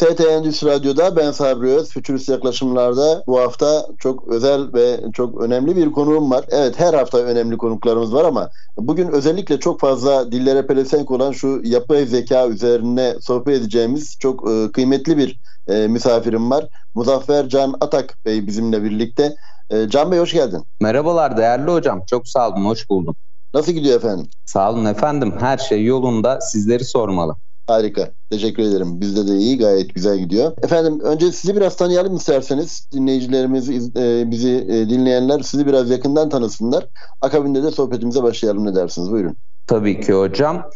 TT Endüstri Radyo'da ben Sabri Öz. Fütürist yaklaşımlarda bu hafta çok özel ve çok önemli bir konuğum var. Evet her hafta önemli konuklarımız var ama bugün özellikle çok fazla dillere pelesenk olan şu yapay zeka üzerine sohbet edeceğimiz çok e, kıymetli bir e, misafirim var. Muzaffer Can Atak Bey bizimle birlikte. E, Can Bey hoş geldin. Merhabalar değerli hocam. Çok sağ olun, hoş buldum. Nasıl gidiyor efendim? Sağ olun efendim. Her şey yolunda. Sizleri sormalı. Harika. Teşekkür ederim. Bizde de iyi. Gayet güzel gidiyor. Efendim önce sizi biraz tanıyalım isterseniz. Dinleyicilerimiz, e, bizi e, dinleyenler sizi biraz yakından tanısınlar. Akabinde de sohbetimize başlayalım ne dersiniz? Buyurun. Tabii ki hocam.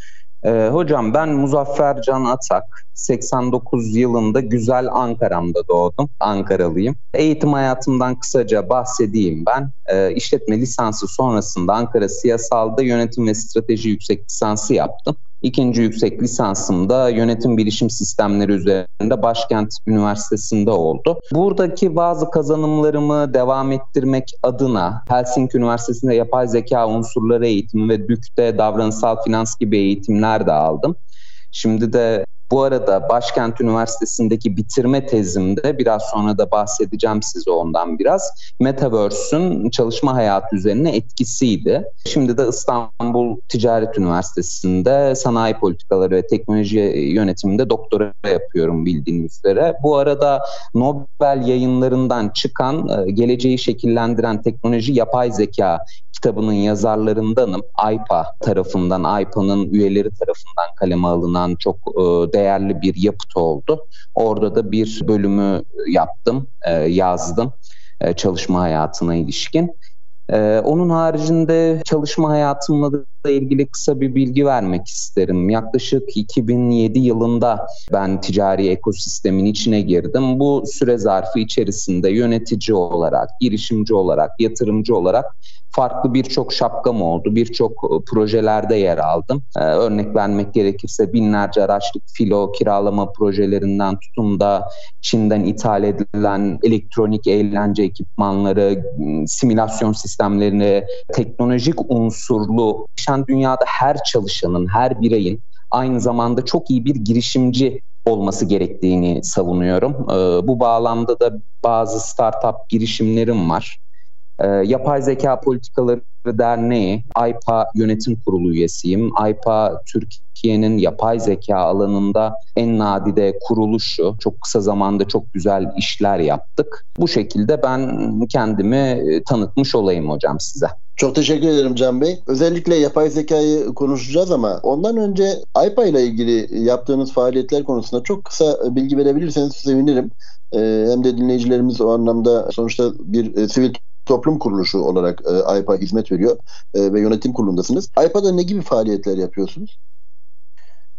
Ee, hocam ben Muzaffer Can Atak. 89 yılında güzel Ankara'mda doğdum. Ankaralıyım. Eğitim hayatımdan kısaca bahsedeyim ben. Ee, işletme lisansı sonrasında Ankara Siyasal'da yönetim ve strateji yüksek lisansı yaptım. İkinci yüksek lisansım da yönetim bilişim sistemleri üzerinde Başkent Üniversitesi'nde oldu. Buradaki bazı kazanımlarımı devam ettirmek adına Helsinki Üniversitesi'nde yapay zeka unsurları eğitimi ve DÜK'te davranışsal finans gibi eğitimler de aldım. Şimdi de bu arada Başkent Üniversitesi'ndeki bitirme tezimde biraz sonra da bahsedeceğim size ondan biraz. Metaverse'ün çalışma hayatı üzerine etkisiydi. Şimdi de İstanbul Ticaret Üniversitesi'nde sanayi politikaları ve teknoloji yönetiminde doktora yapıyorum bildiğiniz üzere. Bu arada Nobel yayınlarından çıkan e, geleceği şekillendiren teknoloji yapay zeka kitabının yazarlarındanım. AYPA tarafından, AYPA'nın üyeleri tarafından kaleme alınan çok e, değerli bir yapıt oldu. Orada da bir bölümü yaptım, e, yazdım e, çalışma hayatına ilişkin. Onun haricinde çalışma hayatımla ilgili kısa bir bilgi vermek isterim. Yaklaşık 2007 yılında ben ticari ekosistemin içine girdim. Bu süre zarfı içerisinde yönetici olarak, girişimci olarak, yatırımcı olarak farklı birçok şapkam oldu. Birçok e, projelerde yer aldım. Ee, örnek vermek gerekirse binlerce araçlık filo kiralama projelerinden tutun da Çin'den ithal edilen elektronik eğlence ekipmanları, simülasyon sistemlerini, teknolojik unsurlu, şen dünyada her çalışanın, her bireyin aynı zamanda çok iyi bir girişimci olması gerektiğini savunuyorum. Ee, bu bağlamda da bazı startup girişimlerim var. E, Yapay Zeka Politikaları Derneği, AYPA Yönetim Kurulu üyesiyim. AYPA Türkiye'nin yapay zeka alanında en nadide kuruluşu. Çok kısa zamanda çok güzel işler yaptık. Bu şekilde ben kendimi e, tanıtmış olayım hocam size. Çok teşekkür ederim Can Bey. Özellikle yapay zekayı konuşacağız ama ondan önce AYPA ile ilgili yaptığınız faaliyetler konusunda çok kısa bilgi verebilirseniz sevinirim. Ee, hem de dinleyicilerimiz o anlamda sonuçta bir e, sivil toplum kuruluşu olarak e, AYPA hizmet veriyor e, ve yönetim kurulundasınız. AYPA'da ne gibi faaliyetler yapıyorsunuz?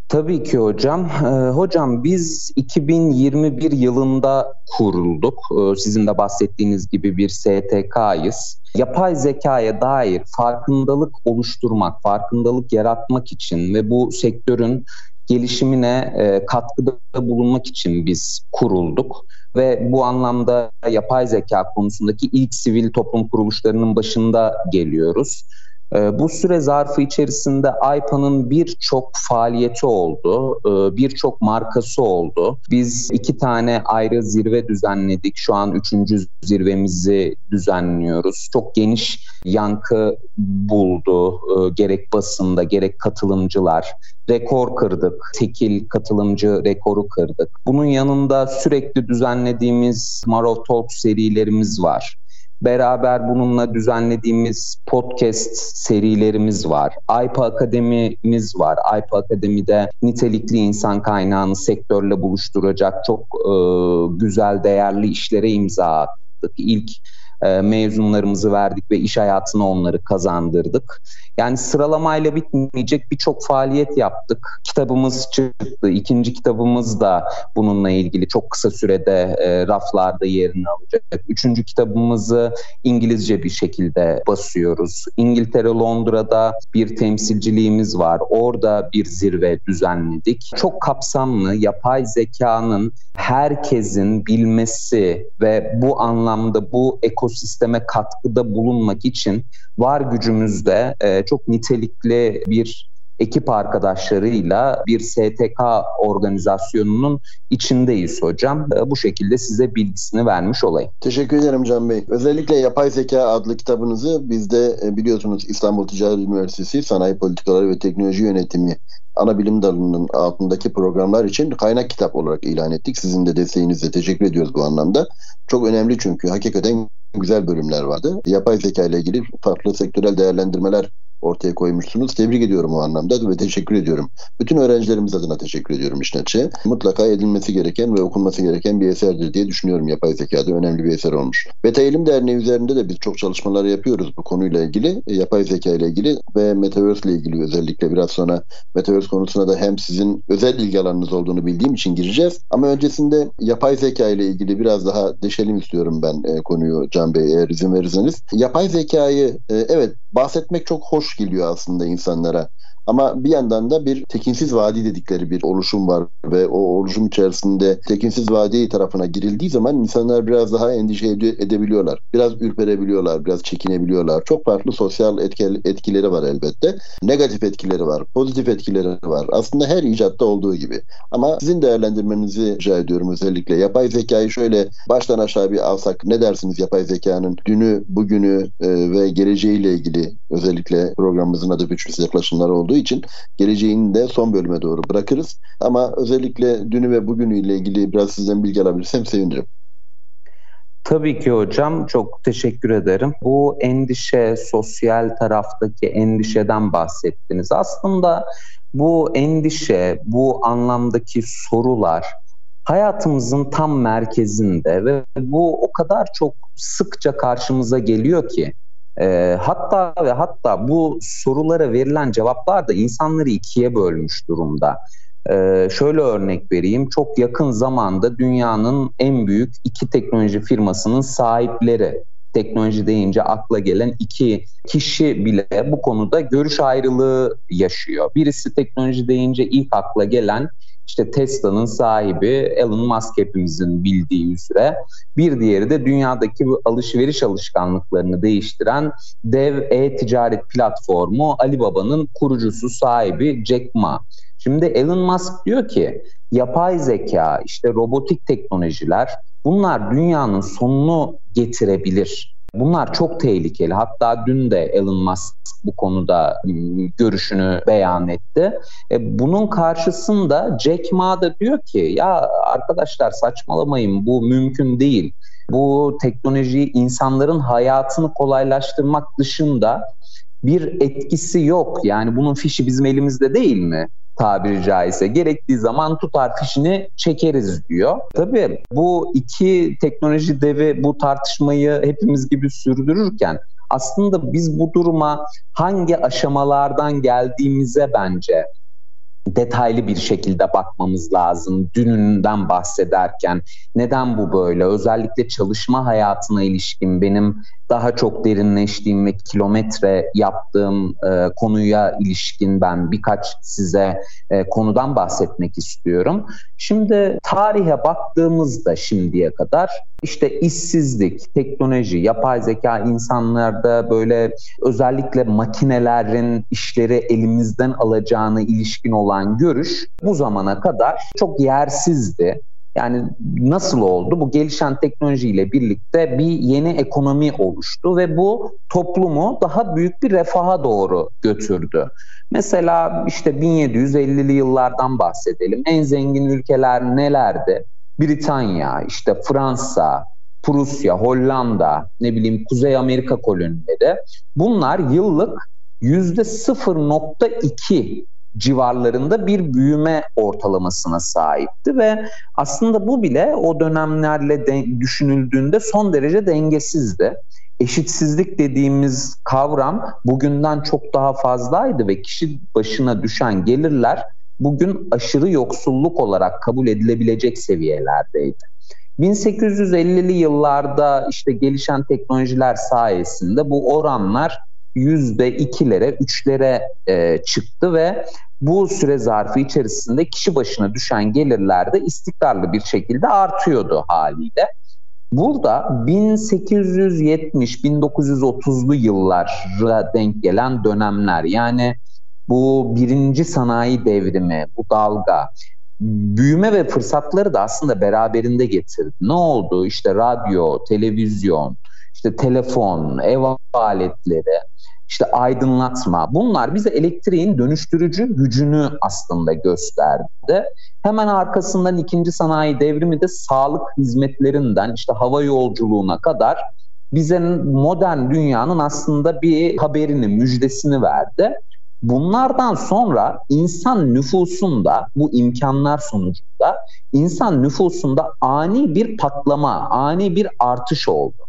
Tabii ki hocam. Ee, hocam biz 2021 yılında kurulduk. Ee, sizin de bahsettiğiniz gibi bir STK'yız. Yapay zekaya dair farkındalık oluşturmak, farkındalık yaratmak için ve bu sektörün gelişimine e, katkıda bulunmak için biz kurulduk ve bu anlamda yapay zeka konusundaki ilk sivil toplum kuruluşlarının başında geliyoruz. Ee, bu süre zarfı içerisinde AYPA'nın birçok faaliyeti oldu, ee, birçok markası oldu. Biz iki tane ayrı zirve düzenledik. Şu an üçüncü zirvemizi düzenliyoruz. Çok geniş yankı buldu e, gerek basında gerek katılımcılar. Rekor kırdık, tekil katılımcı rekoru kırdık. Bunun yanında sürekli düzenlediğimiz Marov Talk serilerimiz var. Beraber bununla düzenlediğimiz podcast serilerimiz var. AYPA Akademimiz var. AYPA Akademi'de nitelikli insan kaynağını sektörle buluşturacak çok e, güzel, değerli işlere imza attık. İlk e, mezunlarımızı verdik ve iş hayatına onları kazandırdık. Yani sıralamayla bitmeyecek birçok faaliyet yaptık. Kitabımız çıktı. İkinci kitabımız da bununla ilgili çok kısa sürede e, raflarda yerini alacak. Üçüncü kitabımızı İngilizce bir şekilde basıyoruz. İngiltere, Londra'da bir temsilciliğimiz var. Orada bir zirve düzenledik. Çok kapsamlı yapay zekanın herkesin bilmesi ve bu anlamda bu ekosisteme katkıda bulunmak için var gücümüzde e, çok nitelikli bir ekip arkadaşlarıyla bir STK organizasyonunun içindeyiz hocam. E, bu şekilde size bilgisini vermiş olayım. Teşekkür ederim Can Bey. Özellikle Yapay Zeka adlı kitabınızı bizde e, biliyorsunuz İstanbul Ticaret Üniversitesi Sanayi Politikaları ve Teknoloji Yönetimi ana bilim dalının altındaki programlar için kaynak kitap olarak ilan ettik. Sizin de desteğinizle teşekkür ediyoruz bu anlamda. Çok önemli çünkü hakikaten güzel bölümler vardı. Yapay zeka ile ilgili farklı sektörel değerlendirmeler ortaya koymuşsunuz. Tebrik ediyorum o anlamda ve teşekkür ediyorum. Bütün öğrencilerimiz adına teşekkür ediyorum işin açığı. Mutlaka edilmesi gereken ve okunması gereken bir eserdir diye düşünüyorum yapay zekada. Önemli bir eser olmuş. Beta İlim Derneği üzerinde de biz çok çalışmalar yapıyoruz bu konuyla ilgili. Yapay zeka ile ilgili ve Metaverse ile ilgili özellikle biraz sonra Metaverse konusuna da hem sizin özel ilgi alanınız olduğunu bildiğim için gireceğiz. Ama öncesinde yapay zeka ile ilgili biraz daha deşelim istiyorum ben e, konuyu Can Bey eğer izin verirseniz. Yapay zekayı e, evet bahsetmek çok hoş geliyor aslında insanlara. Ama bir yandan da bir tekinsiz vadi dedikleri bir oluşum var ve o oluşum içerisinde tekinsiz vadi tarafına girildiği zaman insanlar biraz daha endişe edebiliyorlar. Biraz ürperebiliyorlar, biraz çekinebiliyorlar. Çok farklı sosyal etkileri var elbette. Negatif etkileri var, pozitif etkileri var. Aslında her icatta olduğu gibi. Ama sizin değerlendirmenizi rica ediyorum özellikle. Yapay zekayı şöyle baştan aşağı bir alsak ne dersiniz yapay zekanın dünü, bugünü e, ve geleceğiyle ilgili özellikle programımızın adı Güçlü Yaklaşımlar olduğu olduğu için geleceğini de son bölüme doğru bırakırız. Ama özellikle dünü ve bugünüyle ilgili biraz sizden bilgi alabilirsem sevinirim. Tabii ki hocam çok teşekkür ederim. Bu endişe, sosyal taraftaki endişeden bahsettiniz. Aslında bu endişe, bu anlamdaki sorular hayatımızın tam merkezinde ve bu o kadar çok sıkça karşımıza geliyor ki e, hatta ve hatta bu sorulara verilen cevaplar da insanları ikiye bölmüş durumda. Ee, şöyle örnek vereyim. Çok yakın zamanda dünyanın en büyük iki teknoloji firmasının sahipleri teknoloji deyince akla gelen iki kişi bile bu konuda görüş ayrılığı yaşıyor. Birisi teknoloji deyince ilk akla gelen işte Tesla'nın sahibi Elon Musk hepimizin bildiği üzere. Bir diğeri de dünyadaki bu alışveriş alışkanlıklarını değiştiren dev e-ticaret platformu Alibaba'nın kurucusu sahibi Jack Ma. Şimdi Elon Musk diyor ki yapay zeka, işte robotik teknolojiler bunlar dünyanın sonunu getirebilir. Bunlar çok tehlikeli. Hatta dün de Elon Musk bu konuda ıı, görüşünü beyan etti. E, bunun karşısında Jack Ma da diyor ki ya arkadaşlar saçmalamayın bu mümkün değil. Bu teknoloji insanların hayatını kolaylaştırmak dışında bir etkisi yok. Yani bunun fişi bizim elimizde değil mi? tabiri caizse gerektiği zaman tutar fişini çekeriz diyor. Tabii bu iki teknoloji devi bu tartışmayı hepimiz gibi sürdürürken aslında biz bu duruma hangi aşamalardan geldiğimize bence detaylı bir şekilde bakmamız lazım. Dününden bahsederken neden bu böyle? Özellikle çalışma hayatına ilişkin benim daha çok derinleştiğim ve kilometre yaptığım e, konuya ilişkin ben birkaç size e, konudan bahsetmek istiyorum. Şimdi tarihe baktığımızda şimdiye kadar işte işsizlik, teknoloji, yapay zeka insanlarda böyle özellikle makinelerin işleri elimizden alacağını ilişkin olan görüş bu zamana kadar çok yersizdi. Yani nasıl oldu? Bu gelişen teknolojiyle birlikte bir yeni ekonomi oluştu ve bu toplumu daha büyük bir refaha doğru götürdü. Mesela işte 1750'li yıllardan bahsedelim. En zengin ülkeler nelerdi? Britanya, işte Fransa, Prusya, Hollanda, ne bileyim Kuzey Amerika kolonileri. Bunlar yıllık yüzde 0.2 civarlarında bir büyüme ortalamasına sahipti ve aslında bu bile o dönemlerle de, düşünüldüğünde son derece dengesizdi. Eşitsizlik dediğimiz kavram bugünden çok daha fazlaydı ve kişi başına düşen gelirler bugün aşırı yoksulluk olarak kabul edilebilecek seviyelerdeydi. 1850'li yıllarda işte gelişen teknolojiler sayesinde bu oranlar yüzde ikilere, üçlere e, çıktı ve bu süre zarfı içerisinde kişi başına düşen gelirler de istikrarlı bir şekilde artıyordu haliyle. Burada 1870-1930'lu yıllara denk gelen dönemler yani bu birinci sanayi devrimi, bu dalga büyüme ve fırsatları da aslında beraberinde getirdi. Ne oldu? İşte radyo, televizyon, işte telefon, ev aletleri, işte aydınlatma bunlar bize elektriğin dönüştürücü gücünü aslında gösterdi. Hemen arkasından ikinci sanayi devrimi de sağlık hizmetlerinden işte hava yolculuğuna kadar bize modern dünyanın aslında bir haberini, müjdesini verdi. Bunlardan sonra insan nüfusunda bu imkanlar sonucunda insan nüfusunda ani bir patlama, ani bir artış oldu.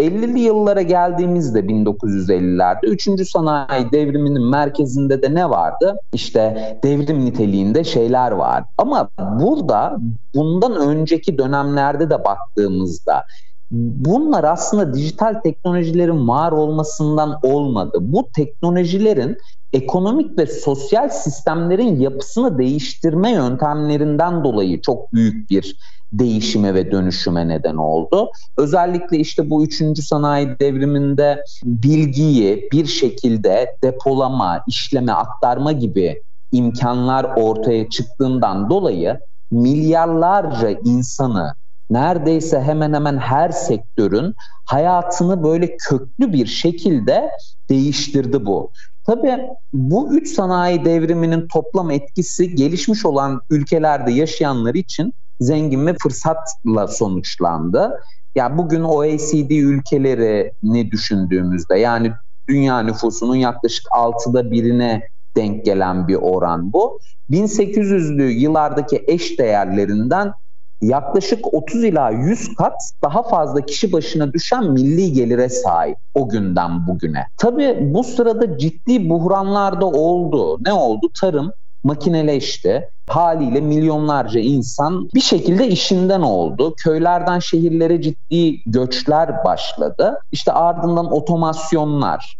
50'li yıllara geldiğimizde 1950'lerde 3. sanayi devriminin merkezinde de ne vardı? İşte devrim niteliğinde şeyler var. Ama burada bundan önceki dönemlerde de baktığımızda bunlar aslında dijital teknolojilerin var olmasından olmadı. Bu teknolojilerin ekonomik ve sosyal sistemlerin yapısını değiştirme yöntemlerinden dolayı çok büyük bir değişime ve dönüşüme neden oldu. Özellikle işte bu üçüncü sanayi devriminde bilgiyi bir şekilde depolama, işleme, aktarma gibi imkanlar ortaya çıktığından dolayı milyarlarca insanı neredeyse hemen hemen her sektörün hayatını böyle köklü bir şekilde değiştirdi bu. Tabii bu üç sanayi devriminin toplam etkisi gelişmiş olan ülkelerde yaşayanlar için zengin ve fırsatla sonuçlandı. Ya bugün OECD ülkelerini düşündüğümüzde yani dünya nüfusunun yaklaşık altıda birine denk gelen bir oran bu. 1800'lü yıllardaki eş değerlerinden yaklaşık 30 ila 100 kat daha fazla kişi başına düşen milli gelire sahip o günden bugüne. Tabii bu sırada ciddi buhranlar da oldu. Ne oldu? Tarım makineleşti. Haliyle milyonlarca insan bir şekilde işinden oldu. Köylerden şehirlere ciddi göçler başladı. İşte ardından otomasyonlar,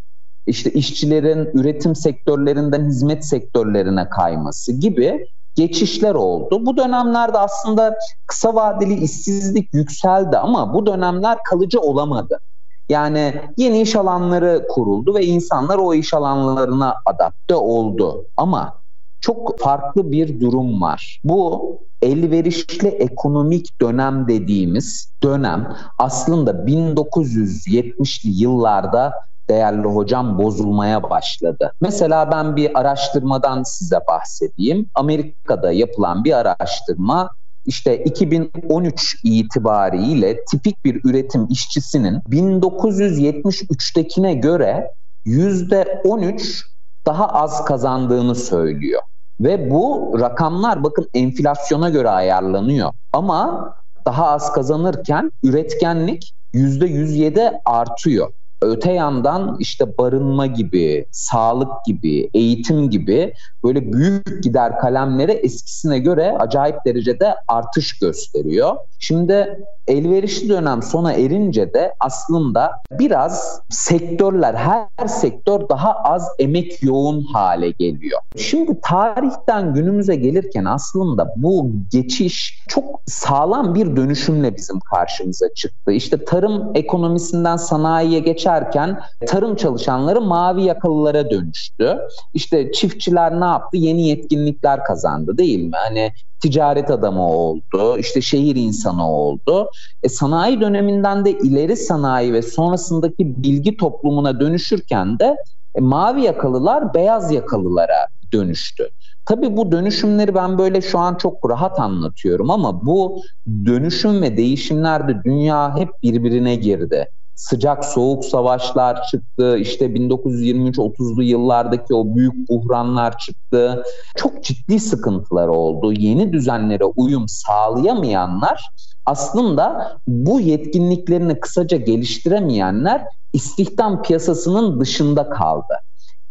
işte işçilerin üretim sektörlerinden hizmet sektörlerine kayması gibi geçişler oldu. Bu dönemlerde aslında kısa vadeli işsizlik yükseldi ama bu dönemler kalıcı olamadı. Yani yeni iş alanları kuruldu ve insanlar o iş alanlarına adapte oldu. Ama çok farklı bir durum var. Bu elverişli ekonomik dönem dediğimiz dönem aslında 1970'li yıllarda değerli hocam bozulmaya başladı. Mesela ben bir araştırmadan size bahsedeyim. Amerika'da yapılan bir araştırma işte 2013 itibariyle tipik bir üretim işçisinin 1973'tekine göre %13 daha az kazandığını söylüyor. Ve bu rakamlar bakın enflasyona göre ayarlanıyor. Ama daha az kazanırken üretkenlik %107 artıyor. Öte yandan işte barınma gibi, sağlık gibi, eğitim gibi böyle büyük gider kalemlere eskisine göre acayip derecede artış gösteriyor. Şimdi elverişli dönem sona erince de aslında biraz sektörler, her sektör daha az emek yoğun hale geliyor. Şimdi tarihten günümüze gelirken aslında bu geçiş çok sağlam bir dönüşümle bizim karşımıza çıktı. İşte tarım ekonomisinden sanayiye geçerken tarım çalışanları mavi yakalılara dönüştü. İşte çiftçiler ne yaptı? Yeni yetkinlikler kazandı değil mi? Hani ticaret adamı oldu, işte şehir insanı oldu. E, sanayi döneminden de ileri sanayi ve sonrasındaki bilgi toplumuna dönüşürken de e, mavi yakalılar beyaz yakalılara dönüştü. Tabii bu dönüşümleri ben böyle şu an çok rahat anlatıyorum ama bu dönüşüm ve değişimlerde dünya hep birbirine girdi. Sıcak soğuk savaşlar çıktı. İşte 1923-30'lu yıllardaki o büyük buhranlar çıktı. Çok ciddi sıkıntılar oldu. Yeni düzenlere uyum sağlayamayanlar aslında bu yetkinliklerini kısaca geliştiremeyenler istihdam piyasasının dışında kaldı.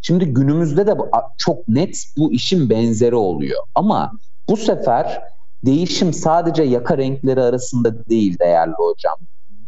Şimdi günümüzde de çok net bu işin benzeri oluyor. Ama bu sefer değişim sadece yaka renkleri arasında değil değerli hocam.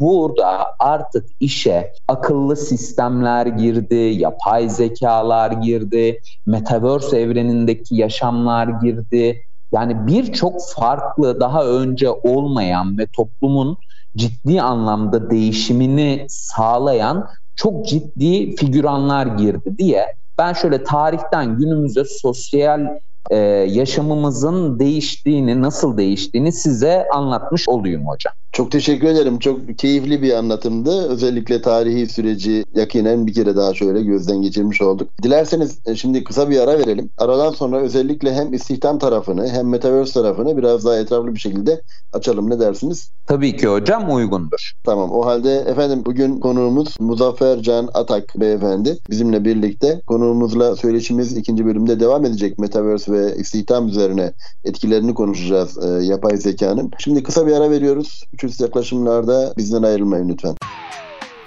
Burada artık işe akıllı sistemler girdi, yapay zekalar girdi, metaverse evrenindeki yaşamlar girdi. Yani birçok farklı daha önce olmayan ve toplumun ciddi anlamda değişimini sağlayan çok ciddi figüranlar girdi diye ben şöyle tarihten günümüze sosyal e, yaşamımızın değiştiğini, nasıl değiştiğini size anlatmış olayım hocam. Çok teşekkür ederim. Çok keyifli bir anlatımdı. Özellikle tarihi süreci yakinen bir kere daha şöyle gözden geçirmiş olduk. Dilerseniz e, şimdi kısa bir ara verelim. Aradan sonra özellikle hem istihdam tarafını hem metaverse tarafını biraz daha etraflı bir şekilde açalım. Ne dersiniz? Tabii ki hocam uygundur. Tamam o halde efendim bugün konuğumuz Muzaffer Can Atak beyefendi. Bizimle birlikte konuğumuzla söyleşimiz ikinci bölümde devam edecek. Metaverse ve istihdam üzerine etkilerini konuşacağız e, yapay zekanın. Şimdi kısa bir ara veriyoruz. Üçüncü yaklaşımlarda bizden ayrılmayın lütfen.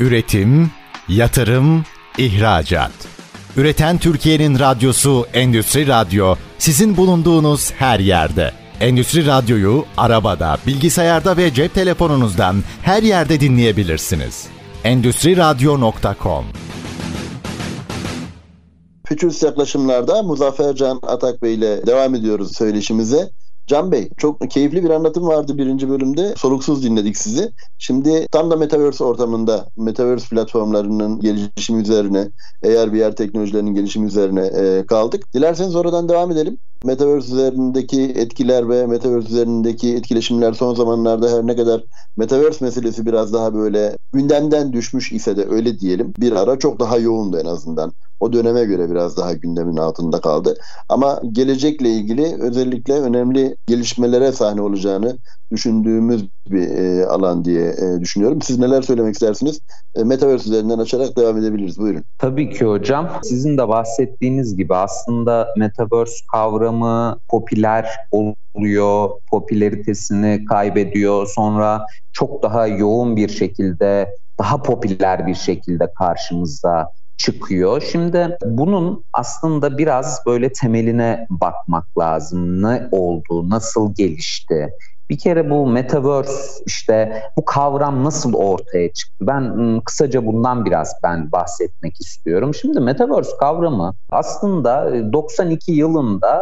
Üretim, yatırım, ihracat. Üreten Türkiye'nin radyosu Endüstri Radyo sizin bulunduğunuz her yerde. Endüstri Radyo'yu arabada, bilgisayarda ve cep telefonunuzdan her yerde dinleyebilirsiniz. Endüstri Radyo.com Fütürist yaklaşımlarda Muzaffer Can Atak Bey ile devam ediyoruz söyleşimize. Can Bey çok keyifli bir anlatım vardı birinci bölümde. Soluksuz dinledik sizi. Şimdi tam da Metaverse ortamında Metaverse platformlarının gelişimi üzerine, eğer yer teknolojilerinin gelişimi üzerine e, kaldık. Dilerseniz oradan devam edelim. Metaverse üzerindeki etkiler ve Metaverse üzerindeki etkileşimler son zamanlarda her ne kadar Metaverse meselesi biraz daha böyle gündemden düşmüş ise de öyle diyelim. Bir ara çok daha yoğundu en azından o döneme göre biraz daha gündemin altında kaldı. Ama gelecekle ilgili özellikle önemli gelişmelere sahne olacağını düşündüğümüz bir e, alan diye e, düşünüyorum. Siz neler söylemek istersiniz? E, Metaverse üzerinden açarak devam edebiliriz. Buyurun. Tabii ki hocam. Sizin de bahsettiğiniz gibi aslında Metaverse kavramı popüler oluyor, popülaritesini kaybediyor. Sonra çok daha yoğun bir şekilde, daha popüler bir şekilde karşımızda çıkıyor. Şimdi bunun aslında biraz böyle temeline bakmak lazım. Ne oldu, nasıl gelişti? Bir kere bu metaverse işte bu kavram nasıl ortaya çıktı? Ben kısaca bundan biraz ben bahsetmek istiyorum. Şimdi metaverse kavramı aslında 92 ıı, yılında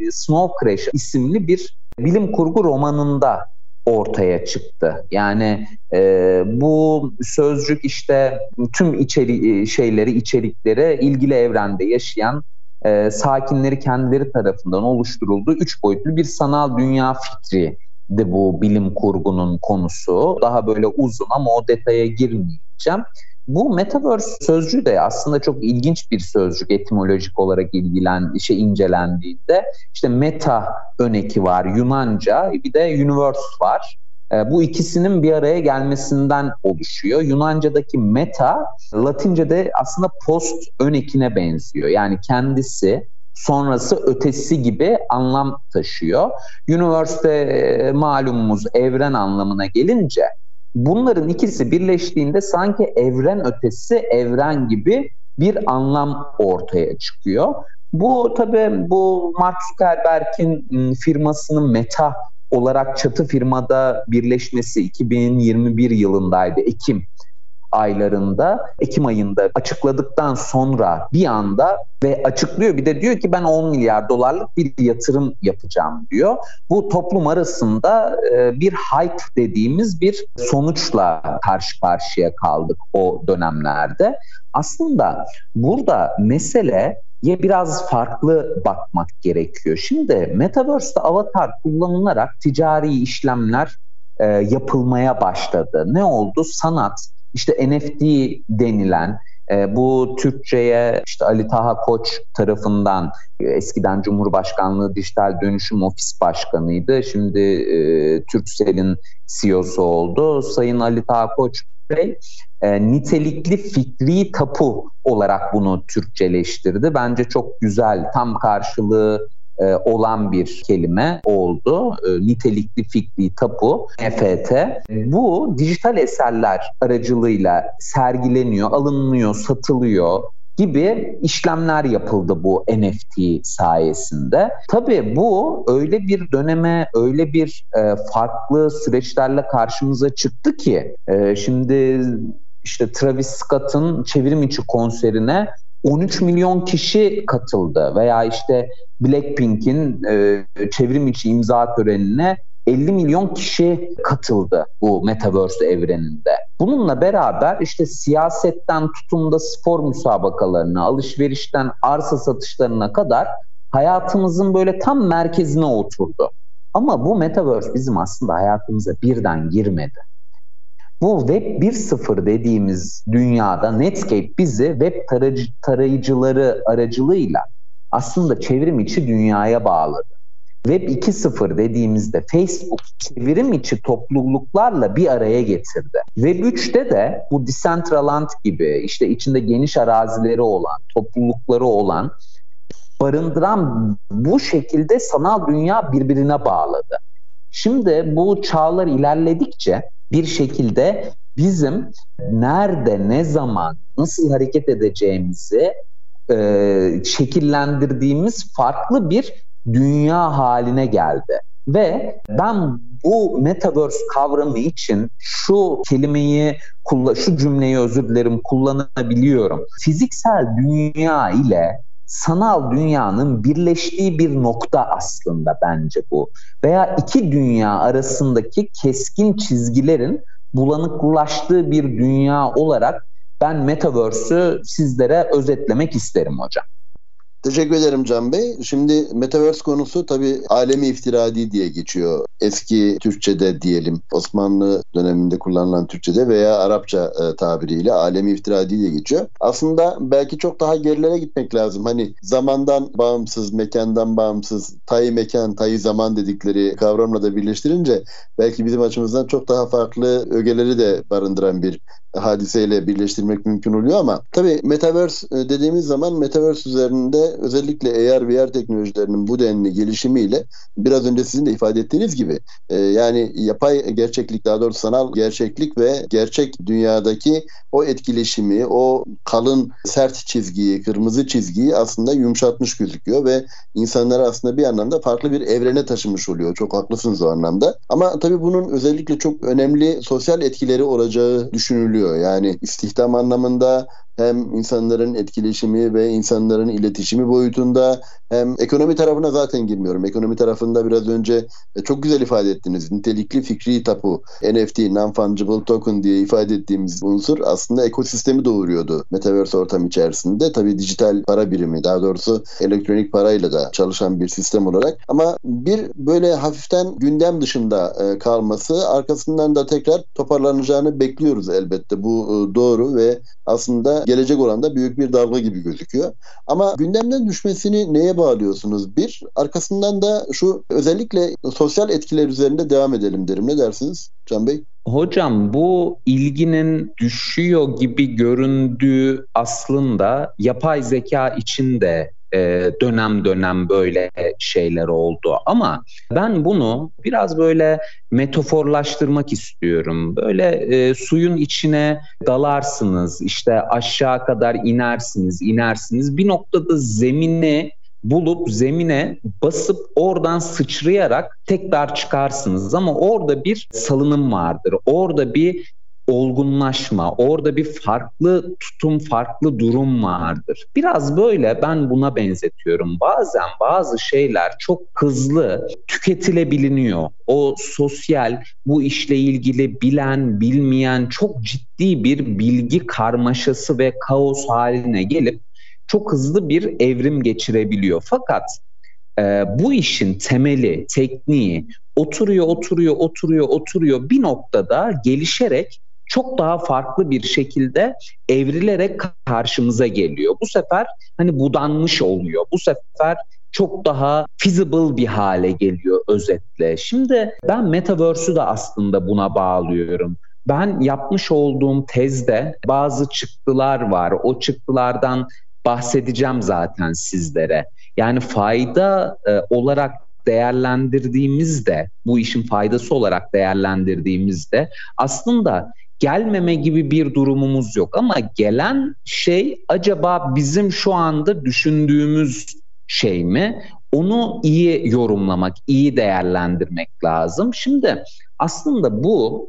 ıı, Snow Crash isimli bir bilim kurgu romanında ortaya çıktı. Yani e, bu sözcük işte tüm içeri şeyleri, içerikleri ilgili evrende yaşayan e, sakinleri kendileri tarafından oluşturulduğu üç boyutlu bir sanal dünya fikri de bu bilim kurgunun konusu. Daha böyle uzun ama o detaya girmeyeceğim. Bu metaverse sözcüğü de aslında çok ilginç bir sözcük etimolojik olarak ilgilen, şey incelendiğinde. işte meta öneki var Yunanca bir de universe var. E, bu ikisinin bir araya gelmesinden oluşuyor. Yunanca'daki meta Latince'de aslında post önekine benziyor. Yani kendisi sonrası ötesi gibi anlam taşıyor. Üniversite e, malumumuz evren anlamına gelince bunların ikisi birleştiğinde sanki evren ötesi evren gibi bir anlam ortaya çıkıyor. Bu tabii bu Mark Zuckerberg'in ıı, firmasının Meta olarak çatı firmada birleşmesi 2021 yılındaydı Ekim aylarında Ekim ayında açıkladıktan sonra bir anda ve açıklıyor bir de diyor ki ben 10 milyar dolarlık bir yatırım yapacağım diyor. Bu toplum arasında e, bir hype dediğimiz bir sonuçla karşı karşıya kaldık o dönemlerde. Aslında burada mesele ye biraz farklı bakmak gerekiyor. Şimdi Metaverse'de avatar kullanılarak ticari işlemler e, yapılmaya başladı. Ne oldu? Sanat, işte NFT denilen e, bu Türkçe'ye işte Ali Taha Koç tarafından e, eskiden Cumhurbaşkanlığı Dijital Dönüşüm Ofis Başkanıydı. Şimdi e, Türksel'in CEO'su oldu. Sayın Ali Taha Koç Bey e, nitelikli fikri tapu olarak bunu Türkçeleştirdi. Bence çok güzel, tam karşılığı e, olan bir kelime oldu. E, nitelikli fikri tapu, NFT. Bu dijital eserler aracılığıyla sergileniyor, alınıyor, satılıyor gibi işlemler yapıldı bu NFT sayesinde. Tabii bu öyle bir döneme, öyle bir e, farklı süreçlerle karşımıza çıktı ki şimdi işte Travis Scott'ın çevrim içi konserine 13 milyon kişi katıldı veya işte Blackpink'in e, çevrim içi imza törenine 50 milyon kişi katıldı bu Metaverse evreninde. Bununla beraber işte siyasetten tutun da spor müsabakalarına, alışverişten arsa satışlarına kadar hayatımızın böyle tam merkezine oturdu. Ama bu Metaverse bizim aslında hayatımıza birden girmedi. Bu Web 1.0 dediğimiz dünyada Netscape bizi web tarayıcı, tarayıcıları aracılığıyla aslında çevrim içi dünyaya bağladı. Web 2.0 dediğimizde Facebook çevrim içi topluluklarla bir araya getirdi. Web 3'te de bu Decentraland gibi işte içinde geniş arazileri olan, toplulukları olan barındıran bu şekilde sanal dünya birbirine bağladı. Şimdi bu çağlar ilerledikçe bir şekilde bizim nerede, ne zaman, nasıl hareket edeceğimizi e, şekillendirdiğimiz farklı bir dünya haline geldi. Ve ben bu metaverse kavramı için şu kelimeyi, şu cümleyi özür dilerim kullanabiliyorum. Fiziksel dünya ile sanal dünyanın birleştiği bir nokta aslında bence bu. Veya iki dünya arasındaki keskin çizgilerin bulanıklaştığı bir dünya olarak ben Metaverse'ü sizlere özetlemek isterim hocam. Teşekkür ederim Can Bey. Şimdi Metaverse konusu tabii alemi iftiradi diye geçiyor. Eski Türkçe'de diyelim Osmanlı döneminde kullanılan Türkçe'de veya Arapça e, tabiriyle alemi iftiradi diye geçiyor. Aslında belki çok daha gerilere gitmek lazım. Hani zamandan bağımsız, mekandan bağımsız, tayı mekan, tayı zaman dedikleri kavramla da birleştirince belki bizim açımızdan çok daha farklı ögeleri de barındıran bir hadiseyle birleştirmek mümkün oluyor ama tabii Metaverse e, dediğimiz zaman Metaverse üzerinde özellikle AR VR teknolojilerinin bu denli gelişimiyle biraz önce sizin de ifade ettiğiniz gibi e, yani yapay gerçeklik daha doğrusu sanal gerçeklik ve gerçek dünyadaki o etkileşimi, o kalın sert çizgiyi, kırmızı çizgiyi aslında yumuşatmış gözüküyor ve insanları aslında bir anlamda farklı bir evrene taşımış oluyor. Çok haklısınız o anlamda. Ama tabii bunun özellikle çok önemli sosyal etkileri olacağı düşünülüyor. Yani istihdam anlamında hem insanların etkileşimi ve insanların iletişimi boyutunda hem ekonomi tarafına zaten girmiyorum. Ekonomi tarafında biraz önce e, çok güzel ifade ettiniz. Nitelikli fikri tapu, NFT, non-fungible token diye ifade ettiğimiz unsur aslında ekosistemi doğuruyordu Metaverse ortam içerisinde. Tabii dijital para birimi, daha doğrusu elektronik parayla da çalışan bir sistem olarak. Ama bir böyle hafiften gündem dışında e, kalması arkasından da tekrar toparlanacağını bekliyoruz elbette. Bu e, doğru ve aslında gelecek oranda büyük bir dalga gibi gözüküyor. Ama gündemden düşmesini neye bağlıyorsunuz? Bir, arkasından da şu özellikle sosyal etkiler üzerinde devam edelim derim. Ne dersiniz Can Bey? Hocam bu ilginin düşüyor gibi göründüğü aslında yapay zeka için de e, dönem dönem böyle şeyler oldu. Ama ben bunu biraz böyle metaforlaştırmak istiyorum. Böyle e, suyun içine dalarsınız, işte aşağı kadar inersiniz, inersiniz. Bir noktada zemini bulup zemine basıp oradan sıçrayarak tekrar çıkarsınız ama orada bir salınım vardır. Orada bir olgunlaşma, orada bir farklı tutum, farklı durum vardır. Biraz böyle ben buna benzetiyorum. Bazen bazı şeyler çok hızlı tüketilebiliniyor. O sosyal, bu işle ilgili bilen, bilmeyen çok ciddi bir bilgi karmaşası ve kaos haline gelip çok hızlı bir evrim geçirebiliyor. Fakat e, bu işin temeli, tekniği oturuyor, oturuyor, oturuyor, oturuyor bir noktada gelişerek çok daha farklı bir şekilde evrilerek karşımıza geliyor. Bu sefer hani budanmış oluyor. Bu sefer çok daha feasible bir hale geliyor özetle. Şimdi ben Metaverse'ü de aslında buna bağlıyorum. ben yapmış olduğum tezde bazı çıktılar var. O çıktılardan bahsedeceğim zaten sizlere. Yani fayda e, olarak değerlendirdiğimizde, bu işin faydası olarak değerlendirdiğimizde aslında gelmeme gibi bir durumumuz yok ama gelen şey acaba bizim şu anda düşündüğümüz şey mi? Onu iyi yorumlamak, iyi değerlendirmek lazım. Şimdi aslında bu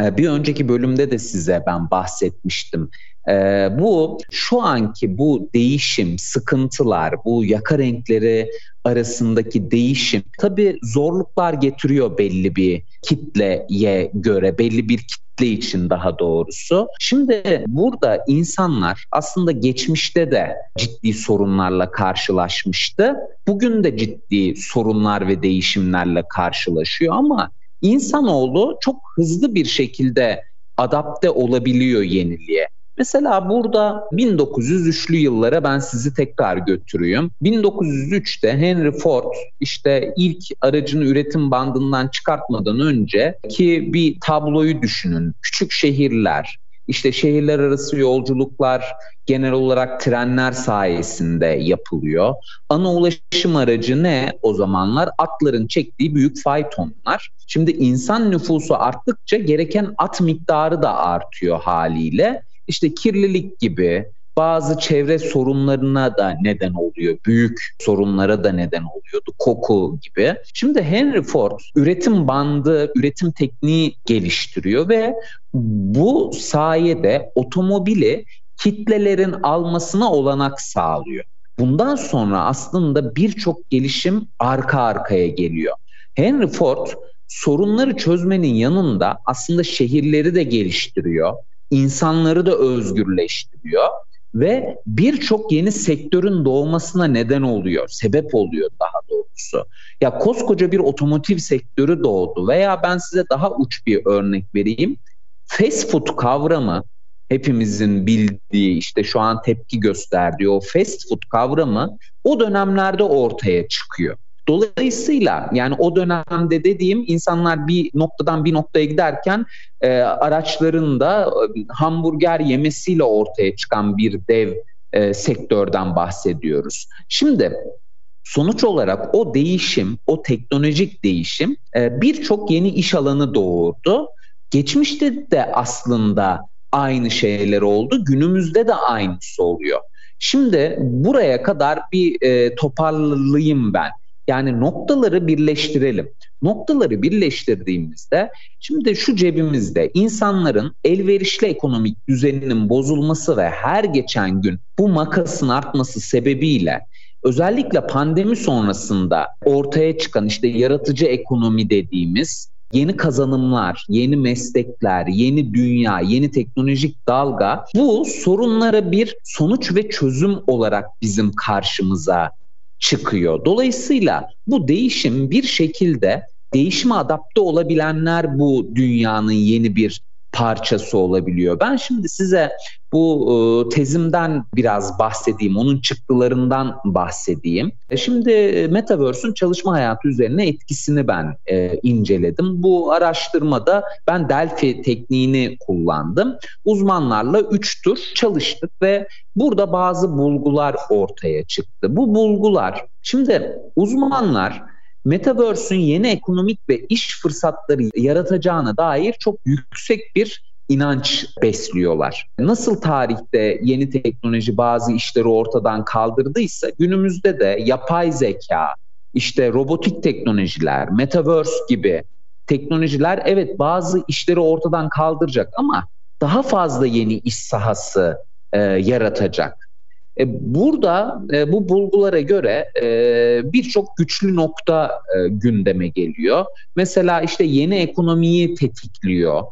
e, bir önceki bölümde de size ben bahsetmiştim. Ee, bu şu anki bu değişim, sıkıntılar, bu yaka renkleri arasındaki değişim tabii zorluklar getiriyor belli bir kitleye göre, belli bir kitle için daha doğrusu. Şimdi burada insanlar aslında geçmişte de ciddi sorunlarla karşılaşmıştı. Bugün de ciddi sorunlar ve değişimlerle karşılaşıyor ama insanoğlu çok hızlı bir şekilde adapte olabiliyor yeniliğe. Mesela burada 1903'lü yıllara ben sizi tekrar götürüyorum. 1903'te Henry Ford işte ilk aracını üretim bandından çıkartmadan önce ki bir tabloyu düşünün. Küçük şehirler, işte şehirler arası yolculuklar genel olarak trenler sayesinde yapılıyor. Ana ulaşım aracı ne o zamanlar? Atların çektiği büyük faytonlar. Şimdi insan nüfusu arttıkça gereken at miktarı da artıyor haliyle işte kirlilik gibi bazı çevre sorunlarına da neden oluyor. Büyük sorunlara da neden oluyordu. Koku gibi. Şimdi Henry Ford üretim bandı, üretim tekniği geliştiriyor ve bu sayede otomobili kitlelerin almasına olanak sağlıyor. Bundan sonra aslında birçok gelişim arka arkaya geliyor. Henry Ford sorunları çözmenin yanında aslında şehirleri de geliştiriyor insanları da özgürleştiriyor ve birçok yeni sektörün doğmasına neden oluyor, sebep oluyor daha doğrusu. Ya koskoca bir otomotiv sektörü doğdu veya ben size daha uç bir örnek vereyim. Fast food kavramı hepimizin bildiği işte şu an tepki gösterdiği o fast food kavramı o dönemlerde ortaya çıkıyor. Dolayısıyla yani o dönemde dediğim insanlar bir noktadan bir noktaya giderken e, araçlarında e, hamburger yemesiyle ortaya çıkan bir dev e, sektörden bahsediyoruz. Şimdi sonuç olarak o değişim, o teknolojik değişim e, birçok yeni iş alanı doğurdu. Geçmişte de aslında aynı şeyler oldu, günümüzde de aynısı oluyor. Şimdi buraya kadar bir e, toparlayayım ben. Yani noktaları birleştirelim. Noktaları birleştirdiğimizde şimdi şu cebimizde insanların elverişli ekonomik düzeninin bozulması ve her geçen gün bu makasın artması sebebiyle özellikle pandemi sonrasında ortaya çıkan işte yaratıcı ekonomi dediğimiz yeni kazanımlar, yeni meslekler, yeni dünya, yeni teknolojik dalga bu sorunlara bir sonuç ve çözüm olarak bizim karşımıza çıkıyor. Dolayısıyla bu değişim bir şekilde değişime adapte olabilenler bu dünyanın yeni bir parçası olabiliyor. Ben şimdi size bu e, tezimden biraz bahsedeyim, onun çıktılarından bahsedeyim. E, şimdi Metaverse'ün çalışma hayatı üzerine etkisini ben e, inceledim. Bu araştırmada ben Delphi tekniğini kullandım. Uzmanlarla 3 tur çalıştık ve burada bazı bulgular ortaya çıktı. Bu bulgular, şimdi uzmanlar Metaverse'ün yeni ekonomik ve iş fırsatları yaratacağına dair çok yüksek bir inanç besliyorlar. Nasıl tarihte yeni teknoloji bazı işleri ortadan kaldırdıysa günümüzde de yapay zeka, işte robotik teknolojiler, metaverse gibi teknolojiler evet bazı işleri ortadan kaldıracak ama daha fazla yeni iş sahası e, yaratacak. E, burada e, bu bulgulara göre e, birçok güçlü nokta gündeme geliyor. Mesela işte yeni ekonomiyi tetikliyor.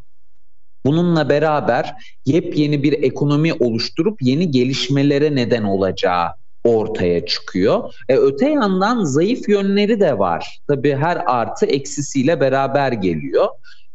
Bununla beraber yepyeni bir ekonomi oluşturup yeni gelişmelere neden olacağı ortaya çıkıyor. E, öte yandan zayıf yönleri de var. Tabii her artı eksisiyle beraber geliyor.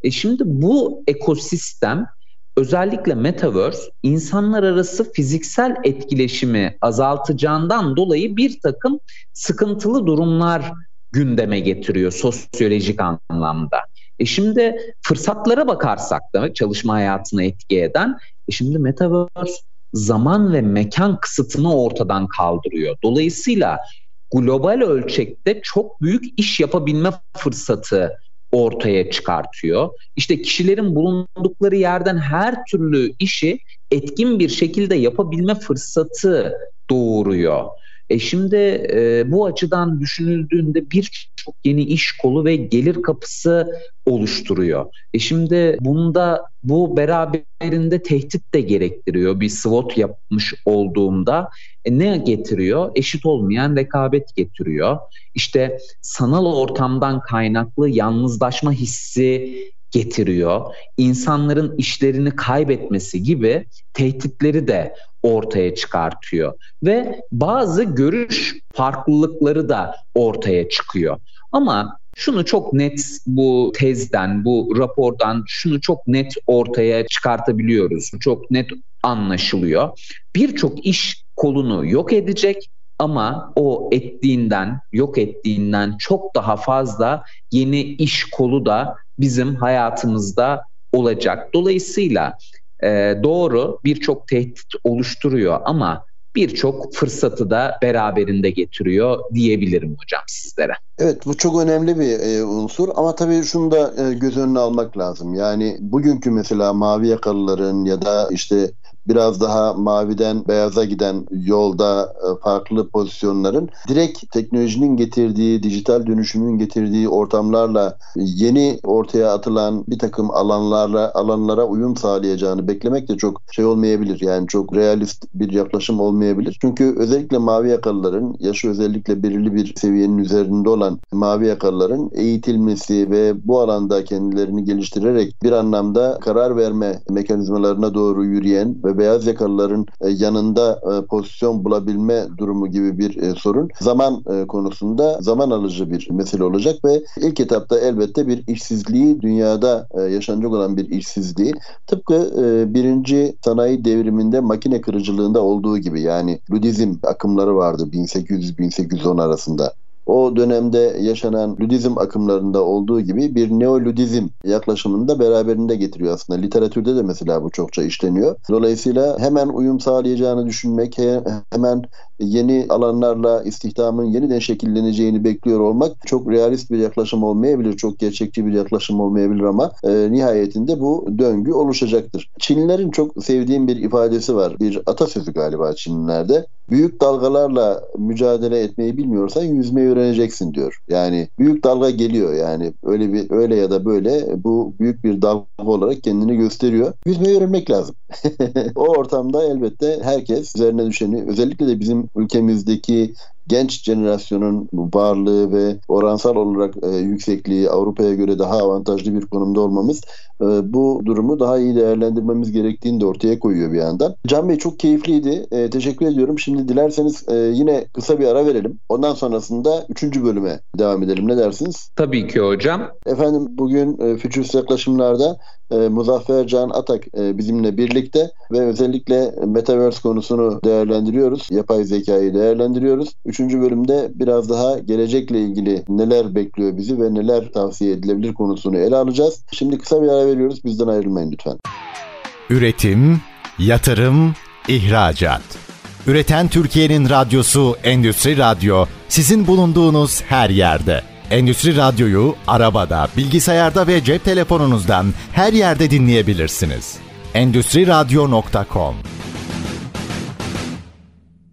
E, şimdi bu ekosistem özellikle metaverse insanlar arası fiziksel etkileşimi azaltacağından dolayı bir takım sıkıntılı durumlar gündeme getiriyor sosyolojik anlamda. E şimdi fırsatlara bakarsak da çalışma hayatına etki eden, e şimdi Metaverse zaman ve mekan kısıtını ortadan kaldırıyor. Dolayısıyla global ölçekte çok büyük iş yapabilme fırsatı ortaya çıkartıyor. İşte kişilerin bulundukları yerden her türlü işi etkin bir şekilde yapabilme fırsatı doğuruyor. E şimdi e, bu açıdan düşünüldüğünde birçok yeni iş kolu ve gelir kapısı oluşturuyor. E şimdi bunda bu beraberinde tehdit de gerektiriyor. Bir SWOT yapmış olduğumda e, ne getiriyor? Eşit olmayan rekabet getiriyor. İşte sanal ortamdan kaynaklı yalnızlaşma hissi getiriyor. İnsanların işlerini kaybetmesi gibi tehditleri de ortaya çıkartıyor ve bazı görüş farklılıkları da ortaya çıkıyor. Ama şunu çok net bu tezden, bu rapordan şunu çok net ortaya çıkartabiliyoruz. Çok net anlaşılıyor. Birçok iş kolunu yok edecek ama o ettiğinden, yok ettiğinden çok daha fazla yeni iş kolu da bizim hayatımızda olacak. Dolayısıyla e, doğru birçok tehdit oluşturuyor ama birçok fırsatı da beraberinde getiriyor diyebilirim hocam sizlere. Evet bu çok önemli bir e, unsur ama tabii şunu da e, göz önüne almak lazım. Yani bugünkü mesela mavi yakalıların ya da işte biraz daha maviden beyaza giden yolda e, farklı pozisyonların direkt teknolojinin getirdiği, dijital dönüşümün getirdiği ortamlarla yeni ortaya atılan bir takım alanlarla alanlara uyum sağlayacağını beklemek de çok şey olmayabilir. Yani çok realist bir yaklaşım olmayabilir. Çünkü özellikle mavi yakalıların yaşı özellikle belirli bir seviyenin üzerinde olan mavi yakalıların eğitilmesi ve bu alanda kendilerini geliştirerek bir anlamda karar verme mekanizmalarına doğru yürüyen ve beyaz yakalıların e, yanında e, pozisyon bulabilme durumu gibi bir e, sorun zaman konusunda zaman alıcı bir mesele olacak ve ilk etapta elbette bir işsizliği dünyada yaşanacak olan bir işsizliği tıpkı birinci sanayi devriminde makine kırıcılığında olduğu gibi yani Ludizm akımları vardı 1800-1810 arasında o dönemde yaşanan Ludizm akımlarında olduğu gibi bir neoludizm yaklaşımını da beraberinde getiriyor aslında. Literatürde de mesela bu çokça işleniyor. Dolayısıyla hemen uyum sağlayacağını düşünmek, hemen yeni alanlarla istihdamın yeniden şekilleneceğini bekliyor olmak çok realist bir yaklaşım olmayabilir, çok gerçekçi bir yaklaşım olmayabilir ama e, nihayetinde bu döngü oluşacaktır. Çinlilerin çok sevdiğim bir ifadesi var. Bir atasözü galiba Çinlilerde. Büyük dalgalarla mücadele etmeyi bilmiyorsan yüzmeyi öğreneceksin diyor. Yani büyük dalga geliyor yani öyle bir öyle ya da böyle bu büyük bir dalga olarak kendini gösteriyor. Yüzmeyi öğrenmek lazım. o ortamda elbette herkes üzerine düşeni özellikle de bizim ülkemizdeki genç jenerasyonun varlığı ve oransal olarak e, yüksekliği Avrupa'ya göre daha avantajlı bir konumda olmamız e, bu durumu daha iyi değerlendirmemiz gerektiğini de ortaya koyuyor bir yandan. Can Bey çok keyifliydi. E, teşekkür ediyorum. Şimdi dilerseniz e, yine kısa bir ara verelim. Ondan sonrasında 3. bölüme devam edelim. Ne dersiniz? Tabii ki hocam. Efendim bugün e, Fütürist yaklaşımlarda e, Muzaffer Can Atak e, bizimle birlikte ve özellikle Metaverse konusunu değerlendiriyoruz. Yapay zekayı değerlendiriyoruz. Üçüncü bölümde biraz daha gelecekle ilgili neler bekliyor bizi ve neler tavsiye edilebilir konusunu ele alacağız. Şimdi kısa bir ara veriyoruz. Bizden ayrılmayın lütfen. Üretim, yatırım, ihracat. Üreten Türkiye'nin radyosu Endüstri Radyo sizin bulunduğunuz her yerde. Endüstri Radyo'yu arabada, bilgisayarda ve cep telefonunuzdan her yerde dinleyebilirsiniz. Endüstri Radyo.com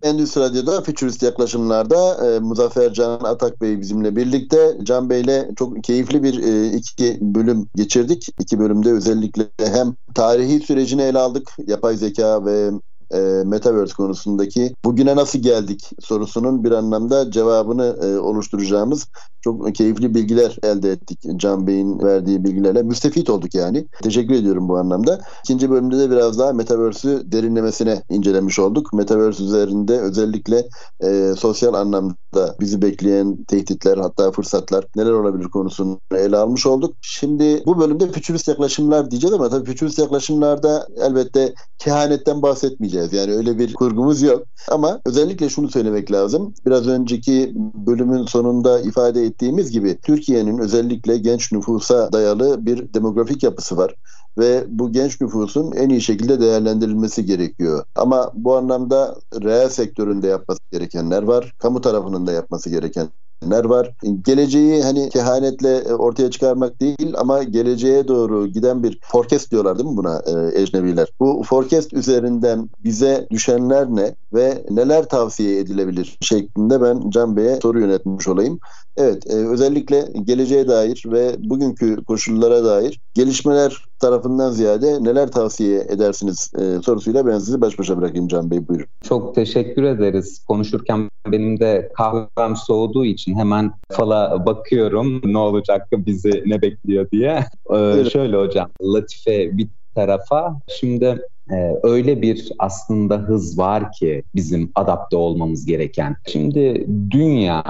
Endüstri Radyo'da Futurist yaklaşımlarda e, Muzaffer Can Atak Bey bizimle birlikte. Can Bey'le çok keyifli bir e, iki bölüm geçirdik. İki bölümde özellikle hem tarihi sürecini ele aldık. Yapay zeka ve e, Metaverse konusundaki bugüne nasıl geldik sorusunun bir anlamda cevabını e, oluşturacağımız çok keyifli bilgiler elde ettik Can Bey'in verdiği bilgilerle. Müstefit olduk yani. Teşekkür ediyorum bu anlamda. İkinci bölümde de biraz daha Metaverse'ü derinlemesine incelemiş olduk. Metaverse üzerinde özellikle e, sosyal anlamda bizi bekleyen tehditler hatta fırsatlar neler olabilir konusunu ele almış olduk. Şimdi bu bölümde fütürist yaklaşımlar diyeceğiz ama tabii fütürist yaklaşımlarda elbette kehanetten bahsetmeyeceğiz geleceğiz. Yani öyle bir kurgumuz yok. Ama özellikle şunu söylemek lazım. Biraz önceki bölümün sonunda ifade ettiğimiz gibi Türkiye'nin özellikle genç nüfusa dayalı bir demografik yapısı var ve bu genç nüfusun en iyi şekilde değerlendirilmesi gerekiyor. Ama bu anlamda reel sektöründe yapması gerekenler var, kamu tarafının da yapması gereken ler var. Geleceği hani kehanetle e, ortaya çıkarmak değil ama geleceğe doğru giden bir forecast diyorlar değil mi buna e, ecnebiler? Bu forecast üzerinden bize düşenler ne ve neler tavsiye edilebilir şeklinde ben Can Bey'e soru yönetmiş olayım. Evet, e, özellikle geleceğe dair ve bugünkü koşullara dair gelişmeler tarafından ziyade neler tavsiye edersiniz e, sorusuyla ben sizi baş başa bırakayım Can Bey buyurun. Çok teşekkür ederiz. Konuşurken benim de kahvem soğuduğu için hemen fala bakıyorum ne olacak bizi ne bekliyor diye. Ee. Şöyle hocam Latife bir tarafa şimdi e, öyle bir aslında hız var ki bizim adapte olmamız gereken. Şimdi dünya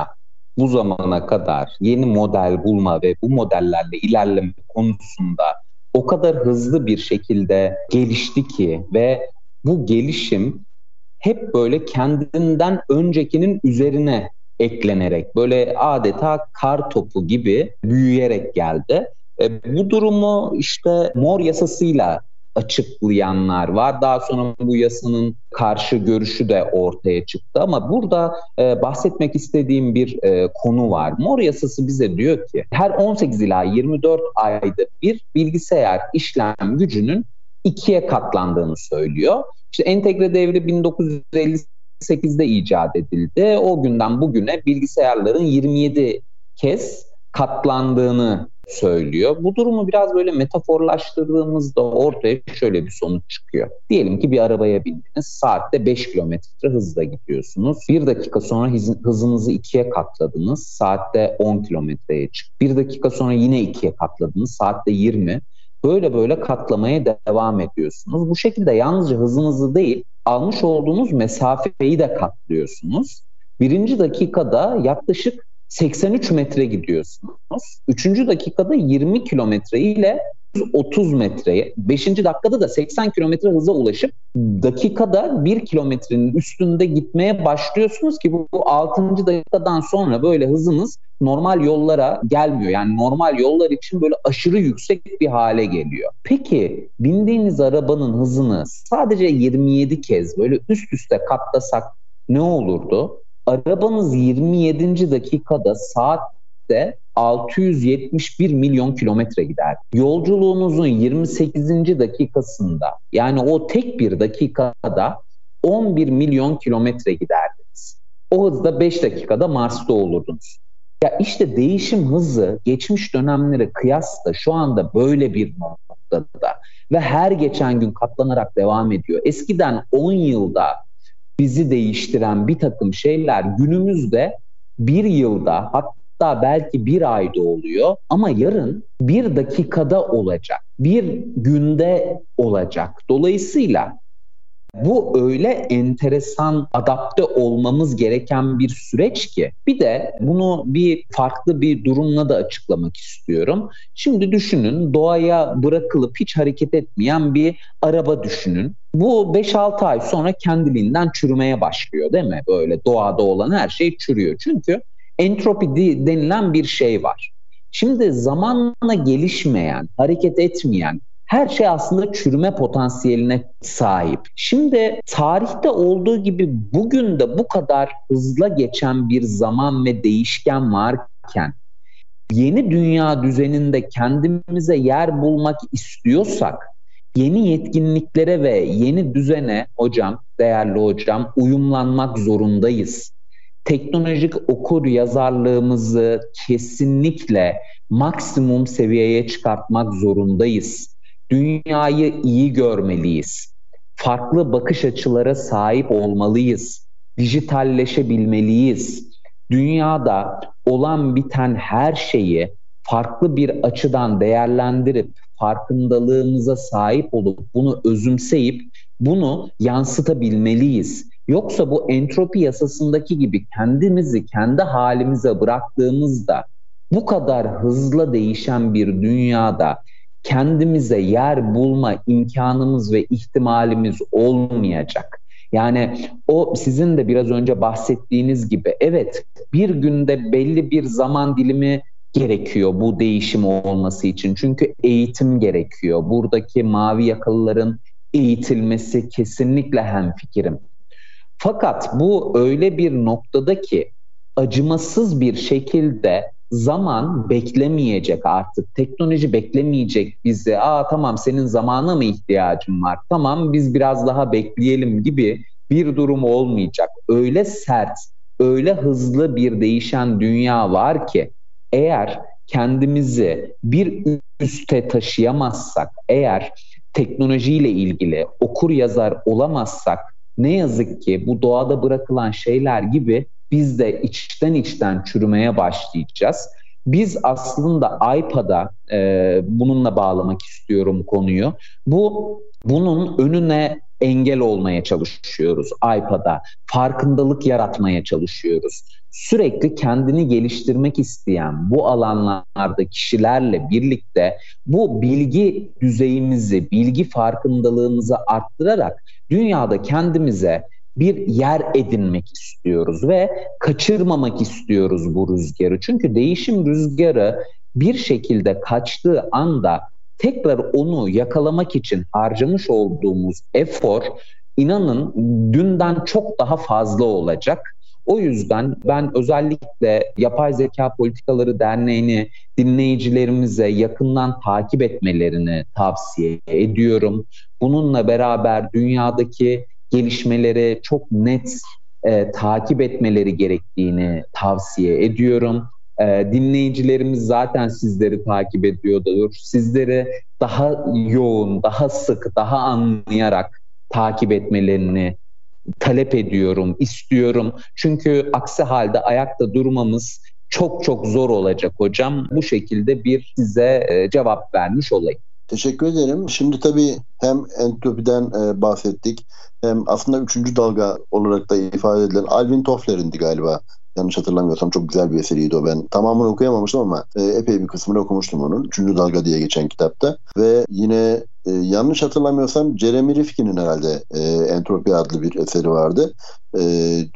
bu zamana kadar yeni model bulma ve bu modellerle ilerleme konusunda o kadar hızlı bir şekilde gelişti ki ve bu gelişim hep böyle kendinden öncekinin üzerine eklenerek böyle adeta kar topu gibi büyüyerek geldi. E, bu durumu işte mor yasasıyla açıklayanlar var. Daha sonra bu yasanın karşı görüşü de ortaya çıktı. Ama burada e, bahsetmek istediğim bir e, konu var. Mor yasası bize diyor ki her 18 ila 24 ayda bir bilgisayar işlem gücünün ikiye katlandığını söylüyor. İşte entegre devri 1958'de icat edildi. O günden bugüne bilgisayarların 27 kez katlandığını söylüyor. Bu durumu biraz böyle metaforlaştırdığımızda ortaya şöyle bir sonuç çıkıyor. Diyelim ki bir arabaya bindiniz. Saatte 5 kilometre hızla gidiyorsunuz. Bir dakika sonra hızınızı ikiye katladınız. Saatte 10 kilometreye çık. Bir dakika sonra yine ikiye katladınız. Saatte 20. Böyle böyle katlamaya devam ediyorsunuz. Bu şekilde yalnızca hızınızı değil, almış olduğunuz mesafeyi de katlıyorsunuz. Birinci dakikada yaklaşık 83 metre gidiyorsunuz. Üçüncü dakikada 20 kilometre ile 30 metreye, 5. dakikada da 80 kilometre hıza ulaşıp dakikada 1 kilometrenin üstünde gitmeye başlıyorsunuz ki bu, bu 6. dakikadan sonra böyle hızınız normal yollara gelmiyor. Yani normal yollar için böyle aşırı yüksek bir hale geliyor. Peki bindiğiniz arabanın hızını sadece 27 kez böyle üst üste katlasak ne olurdu? Arabanız 27. dakikada saatte 671 milyon kilometre gider. Yolculuğunuzun 28. dakikasında yani o tek bir dakikada 11 milyon kilometre giderdiniz. O hızda 5 dakikada Mars'ta olurdunuz. Ya işte değişim hızı geçmiş dönemlere kıyasla şu anda böyle bir noktada ve her geçen gün katlanarak devam ediyor. Eskiden 10 yılda bizi değiştiren bir takım şeyler günümüzde bir yılda hatta belki bir ayda oluyor ama yarın bir dakikada olacak, bir günde olacak. Dolayısıyla bu öyle enteresan adapte olmamız gereken bir süreç ki bir de bunu bir farklı bir durumla da açıklamak istiyorum. Şimdi düşünün doğaya bırakılıp hiç hareket etmeyen bir araba düşünün. Bu 5-6 ay sonra kendiliğinden çürümeye başlıyor değil mi? Böyle doğada olan her şey çürüyor. Çünkü entropi denilen bir şey var. Şimdi zamanla gelişmeyen, hareket etmeyen, her şey aslında çürüme potansiyeline sahip. Şimdi tarihte olduğu gibi bugün de bu kadar hızla geçen bir zaman ve değişken varken yeni dünya düzeninde kendimize yer bulmak istiyorsak yeni yetkinliklere ve yeni düzene hocam, değerli hocam uyumlanmak zorundayız. Teknolojik okur yazarlığımızı kesinlikle maksimum seviyeye çıkartmak zorundayız. Dünyayı iyi görmeliyiz. Farklı bakış açılara sahip olmalıyız. Dijitalleşebilmeliyiz. Dünyada olan biten her şeyi farklı bir açıdan değerlendirip farkındalığımıza sahip olup bunu özümseyip bunu yansıtabilmeliyiz. Yoksa bu entropi yasasındaki gibi kendimizi kendi halimize bıraktığımızda bu kadar hızla değişen bir dünyada kendimize yer bulma imkanımız ve ihtimalimiz olmayacak. Yani o sizin de biraz önce bahsettiğiniz gibi evet bir günde belli bir zaman dilimi gerekiyor bu değişim olması için. Çünkü eğitim gerekiyor. Buradaki mavi yakalıların eğitilmesi kesinlikle hem fikrim. Fakat bu öyle bir noktada ki acımasız bir şekilde zaman beklemeyecek artık. Teknoloji beklemeyecek bizi. Aa tamam senin zamana mı ihtiyacın var? Tamam biz biraz daha bekleyelim gibi bir durum olmayacak. Öyle sert, öyle hızlı bir değişen dünya var ki eğer kendimizi bir üste taşıyamazsak, eğer teknolojiyle ilgili okur yazar olamazsak ne yazık ki bu doğada bırakılan şeyler gibi biz de içten içten çürümeye başlayacağız. Biz aslında iPad'a e, bununla bağlamak istiyorum konuyu. Bu bunun önüne engel olmaya çalışıyoruz iPad'a. Farkındalık yaratmaya çalışıyoruz. Sürekli kendini geliştirmek isteyen bu alanlarda kişilerle birlikte bu bilgi düzeyimizi, bilgi farkındalığımızı arttırarak dünyada kendimize bir yer edinmek istiyoruz ve kaçırmamak istiyoruz bu rüzgarı. Çünkü değişim rüzgarı bir şekilde kaçtığı anda tekrar onu yakalamak için harcamış olduğumuz efor inanın dünden çok daha fazla olacak. O yüzden ben özellikle Yapay Zeka Politikaları Derneği'ni dinleyicilerimize yakından takip etmelerini tavsiye ediyorum. Bununla beraber dünyadaki gelişmeleri çok net e, takip etmeleri gerektiğini tavsiye ediyorum. E, dinleyicilerimiz zaten sizleri takip ediyordur. Sizleri daha yoğun, daha sık, daha anlayarak takip etmelerini talep ediyorum, istiyorum. Çünkü aksi halde ayakta durmamız çok çok zor olacak hocam. Bu şekilde bir size e, cevap vermiş olayım. Teşekkür ederim. Şimdi tabii hem entropiden e, bahsettik aslında üçüncü dalga olarak da ifade edilen Alvin Toffler'indi galiba. Yanlış hatırlamıyorsam çok güzel bir eseriydi o. Ben tamamını okuyamamıştım ama e, epey bir kısmını okumuştum onun. Üçüncü dalga diye geçen kitapta. Ve yine e, yanlış hatırlamıyorsam Jeremy Rifkin'in herhalde e, Entropi adlı bir eseri vardı. E,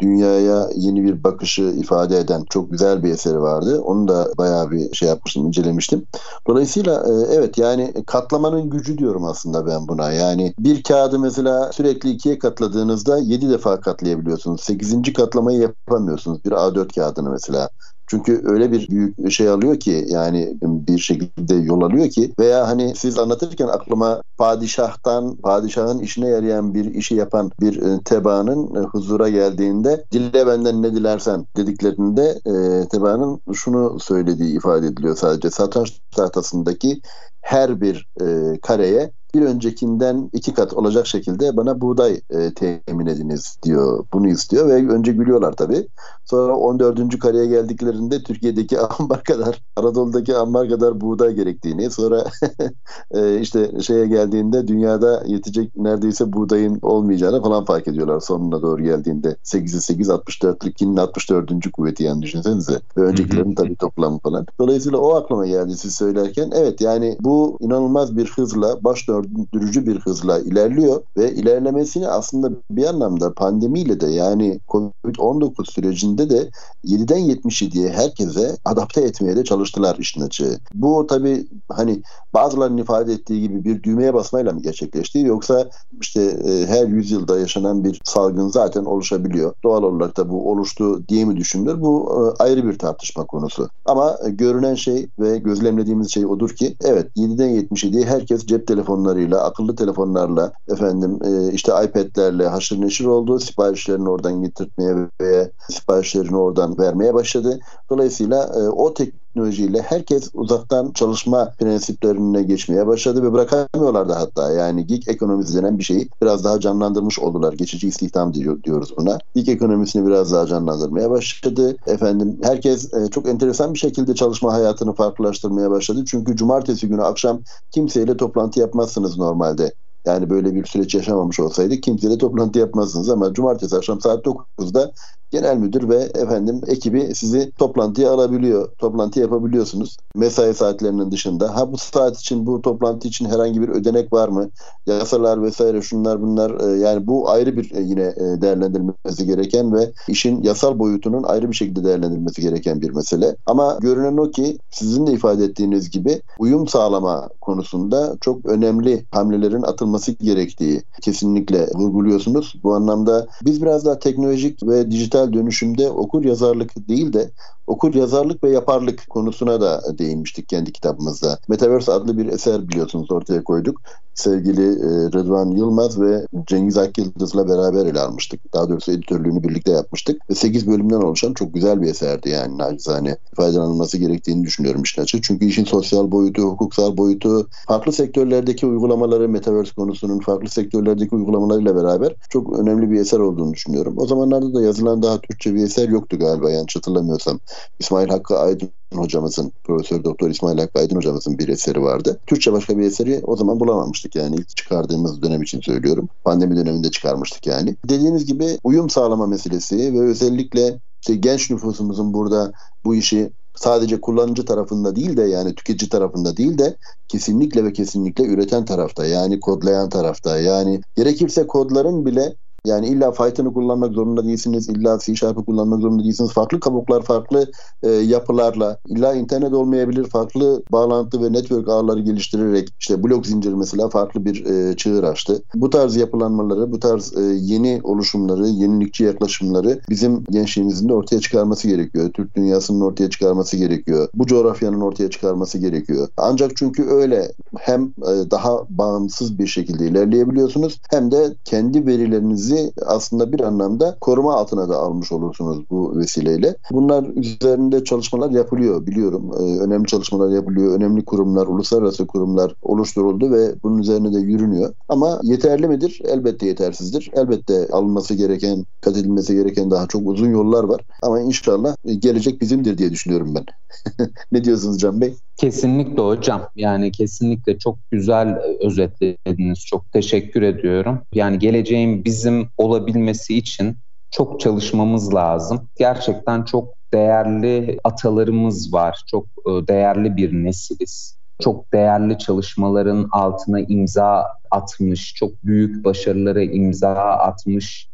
dünyaya yeni bir bakışı ifade eden çok güzel bir eseri vardı. Onu da bayağı bir şey yapmıştım, incelemiştim. Dolayısıyla e, evet yani katlamanın gücü diyorum aslında ben buna. Yani bir kağıdı mesela sürekli ikiye katladığınızda yedi defa katlayabiliyorsunuz. Sekizinci katlamayı yapamıyorsunuz. Bir A4 kağıdını mesela. Çünkü öyle bir büyük şey alıyor ki yani bir şekilde yol alıyor ki veya hani siz anlatırken aklıma padişahtan padişahın işine yarayan bir işi yapan bir e, tebaanın e, huzura geldiğinde dille benden ne dilersen dediklerinde e, tebaanın şunu söylediği ifade ediliyor sadece. Satranç tahtasındaki her bir e, kareye bir öncekinden iki kat olacak şekilde bana buğday e, temin ediniz diyor. Bunu istiyor ve önce gülüyorlar tabii. Sonra 14. kareye geldiklerinde Türkiye'deki ambar kadar, Anadolu'daki ambar kadar buğday gerektiğini, sonra e, işte şeye geldiğinde dünyada yetecek neredeyse buğdayın olmayacağını falan fark ediyorlar sonuna doğru geldiğinde. 8'i 8, 64'lükinin 64. kuvveti yani düşünsenize. Ve öncekilerin tabii toplamı falan. Dolayısıyla o aklıma geldi siz söylerken. Evet yani bu inanılmaz bir hızla baş döndürücü bir hızla ilerliyor ve ilerlemesini aslında bir anlamda pandemiyle de yani Covid-19 sürecinde de 7'den 77'ye herkese adapte etmeye de çalıştılar işin açığı. Bu tabii hani bazılarının ifade ettiği gibi bir düğmeye basmayla mı gerçekleşti yoksa işte e, her yüzyılda yaşanan bir salgın zaten oluşabiliyor. Doğal olarak da bu oluştu diye mi düşünülür? Bu e, ayrı bir tartışma konusu. Ama e, görünen şey ve gözlemlediğimiz şey odur ki evet 7'den 77'ye herkes cep telefonlarıyla, akıllı telefonlarla, efendim e, işte iPad'lerle haşır neşir oldu. Siparişlerini oradan getirtmeye ve siparişlerini oradan vermeye başladı. Dolayısıyla e, o tek teknolojiyle herkes uzaktan çalışma prensiplerine geçmeye başladı ve bırakamıyorlardı hatta. Yani gig ekonomisi denen bir şeyi biraz daha canlandırmış oldular. Geçici istihdam diyor, diyoruz buna. Gig ekonomisini biraz daha canlandırmaya başladı. Efendim herkes e, çok enteresan bir şekilde çalışma hayatını farklılaştırmaya başladı. Çünkü cumartesi günü akşam kimseyle toplantı yapmazsınız normalde. Yani böyle bir süreç yaşamamış olsaydı kimseyle toplantı yapmazsınız ama cumartesi akşam saat 9'da genel müdür ve efendim ekibi sizi toplantıya alabiliyor. Toplantı yapabiliyorsunuz. Mesai saatlerinin dışında. Ha bu saat için bu toplantı için herhangi bir ödenek var mı? Yasalar vesaire şunlar bunlar e, yani bu ayrı bir e, yine e, değerlendirilmesi gereken ve işin yasal boyutunun ayrı bir şekilde değerlendirilmesi gereken bir mesele. Ama görünen o ki sizin de ifade ettiğiniz gibi uyum sağlama konusunda çok önemli hamlelerin atılması gerektiği kesinlikle vurguluyorsunuz. Bu anlamda biz biraz daha teknolojik ve dijital dönüşümde okur yazarlık değil de okur yazarlık ve yaparlık konusuna da değinmiştik kendi kitabımızda. Metaverse adlı bir eser biliyorsunuz ortaya koyduk. Sevgili e, Rıdvan Yılmaz ve Cengiz Akyıldız'la beraber ele almıştık. Daha doğrusu editörlüğünü birlikte yapmıştık. Ve 8 bölümden oluşan çok güzel bir eserdi yani nacizane. Faydalanılması gerektiğini düşünüyorum işin açığı. Çünkü işin sosyal boyutu, hukuksal boyutu, farklı sektörlerdeki uygulamaları, Metaverse konusunun farklı sektörlerdeki uygulamalarıyla beraber çok önemli bir eser olduğunu düşünüyorum. O zamanlarda da yazılan daha Türkçe bir eser yoktu galiba yanlış hatırlamıyorsam. İsmail Hakkı Aydın hocamızın, Profesör Doktor İsmail Hakkı Aydın hocamızın bir eseri vardı. Türkçe başka bir eseri o zaman bulamamıştık yani ilk çıkardığımız dönem için söylüyorum. Pandemi döneminde çıkarmıştık yani. Dediğiniz gibi uyum sağlama meselesi ve özellikle işte genç nüfusumuzun burada bu işi sadece kullanıcı tarafında değil de yani tüketici tarafında değil de kesinlikle ve kesinlikle üreten tarafta yani kodlayan tarafta yani gerekirse kodların bile yani illa Python'ı kullanmak zorunda değilsiniz. illa C Sharp'ı kullanmak zorunda değilsiniz. Farklı kabuklar, farklı e, yapılarla illa internet olmayabilir. Farklı bağlantı ve network ağları geliştirerek işte blok zincir mesela farklı bir e, çığır açtı. Bu tarz yapılanmaları, bu tarz e, yeni oluşumları, yenilikçi yaklaşımları bizim gençliğimizin de ortaya çıkarması gerekiyor. Türk dünyasının ortaya çıkarması gerekiyor. Bu coğrafyanın ortaya çıkarması gerekiyor. Ancak çünkü öyle hem e, daha bağımsız bir şekilde ilerleyebiliyorsunuz hem de kendi verilerinizi kendinizi aslında bir anlamda koruma altına da almış olursunuz bu vesileyle. Bunlar üzerinde çalışmalar yapılıyor biliyorum. Ee, önemli çalışmalar yapılıyor. Önemli kurumlar, uluslararası kurumlar oluşturuldu ve bunun üzerine de yürünüyor. Ama yeterli midir? Elbette yetersizdir. Elbette alınması gereken, kat edilmesi gereken daha çok uzun yollar var. Ama inşallah gelecek bizimdir diye düşünüyorum ben. ne diyorsunuz Can Bey? Kesinlikle hocam. Yani kesinlikle çok güzel özetlediniz. Çok teşekkür ediyorum. Yani geleceğin bizim olabilmesi için çok çalışmamız lazım. Gerçekten çok değerli atalarımız var. Çok e, değerli bir nesiliz. Çok değerli çalışmaların altına imza atmış, çok büyük başarılara imza atmış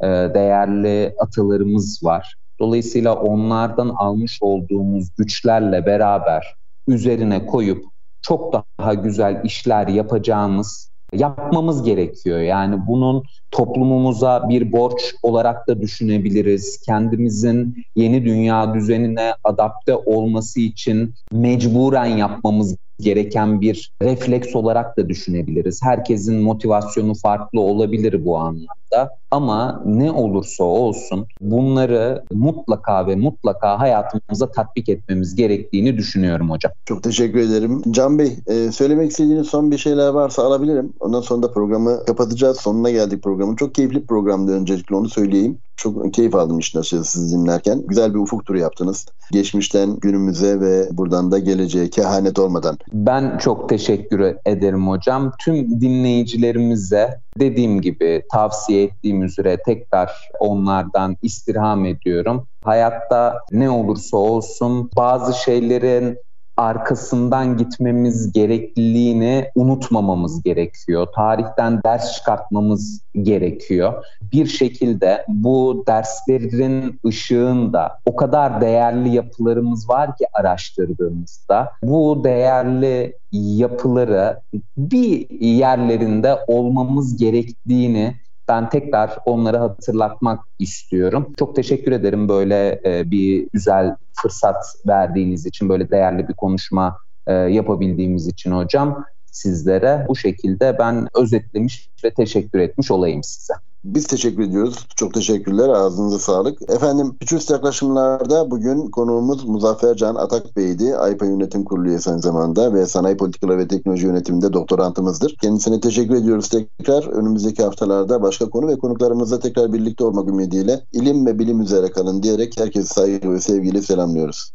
e, değerli atalarımız var. Dolayısıyla onlardan almış olduğumuz güçlerle beraber üzerine koyup çok daha güzel işler yapacağımız yapmamız gerekiyor. Yani bunun toplumumuza bir borç olarak da düşünebiliriz. Kendimizin yeni dünya düzenine adapte olması için mecburen yapmamız gereken bir refleks olarak da düşünebiliriz. Herkesin motivasyonu farklı olabilir bu anlamda. Ama ne olursa olsun bunları mutlaka ve mutlaka hayatımıza tatbik etmemiz gerektiğini düşünüyorum hocam. Çok teşekkür ederim. Can Bey, e, söylemek istediğiniz son bir şeyler varsa alabilirim. Ondan sonra da programı kapatacağız. Sonuna geldik programın. Çok keyifli bir programdı öncelikle onu söyleyeyim. Çok keyif aldım işin açıkçası sizi dinlerken. Güzel bir ufuk turu yaptınız. Geçmişten günümüze ve buradan da geleceğe kehanet olmadan. Ben çok teşekkür ederim hocam. Tüm dinleyicilerimize dediğim gibi tavsiye ettiğim üzere tekrar onlardan istirham ediyorum. Hayatta ne olursa olsun bazı şeylerin arkasından gitmemiz gerekliliğini unutmamamız gerekiyor. Tarihten ders çıkartmamız gerekiyor. Bir şekilde bu derslerin ışığında o kadar değerli yapılarımız var ki araştırdığımızda bu değerli yapıları bir yerlerinde olmamız gerektiğini ben tekrar onları hatırlatmak istiyorum. Çok teşekkür ederim böyle e, bir güzel fırsat verdiğiniz için, böyle değerli bir konuşma e, yapabildiğimiz için hocam sizlere. Bu şekilde ben özetlemiş ve teşekkür etmiş olayım size. Biz teşekkür ediyoruz. Çok teşekkürler. Ağzınıza sağlık. Efendim Fütürist yaklaşımlarda bugün konuğumuz Muzaffer Can Atak Bey'di. AYPA Yönetim Kurulu üyesi aynı zamanda ve Sanayi Politikaları ve Teknoloji Yönetiminde doktorantımızdır. Kendisine teşekkür ediyoruz tekrar. Önümüzdeki haftalarda başka konu ve konuklarımızla tekrar birlikte olmak ümidiyle ilim ve bilim üzere kalın diyerek herkese saygı ve sevgiyle selamlıyoruz.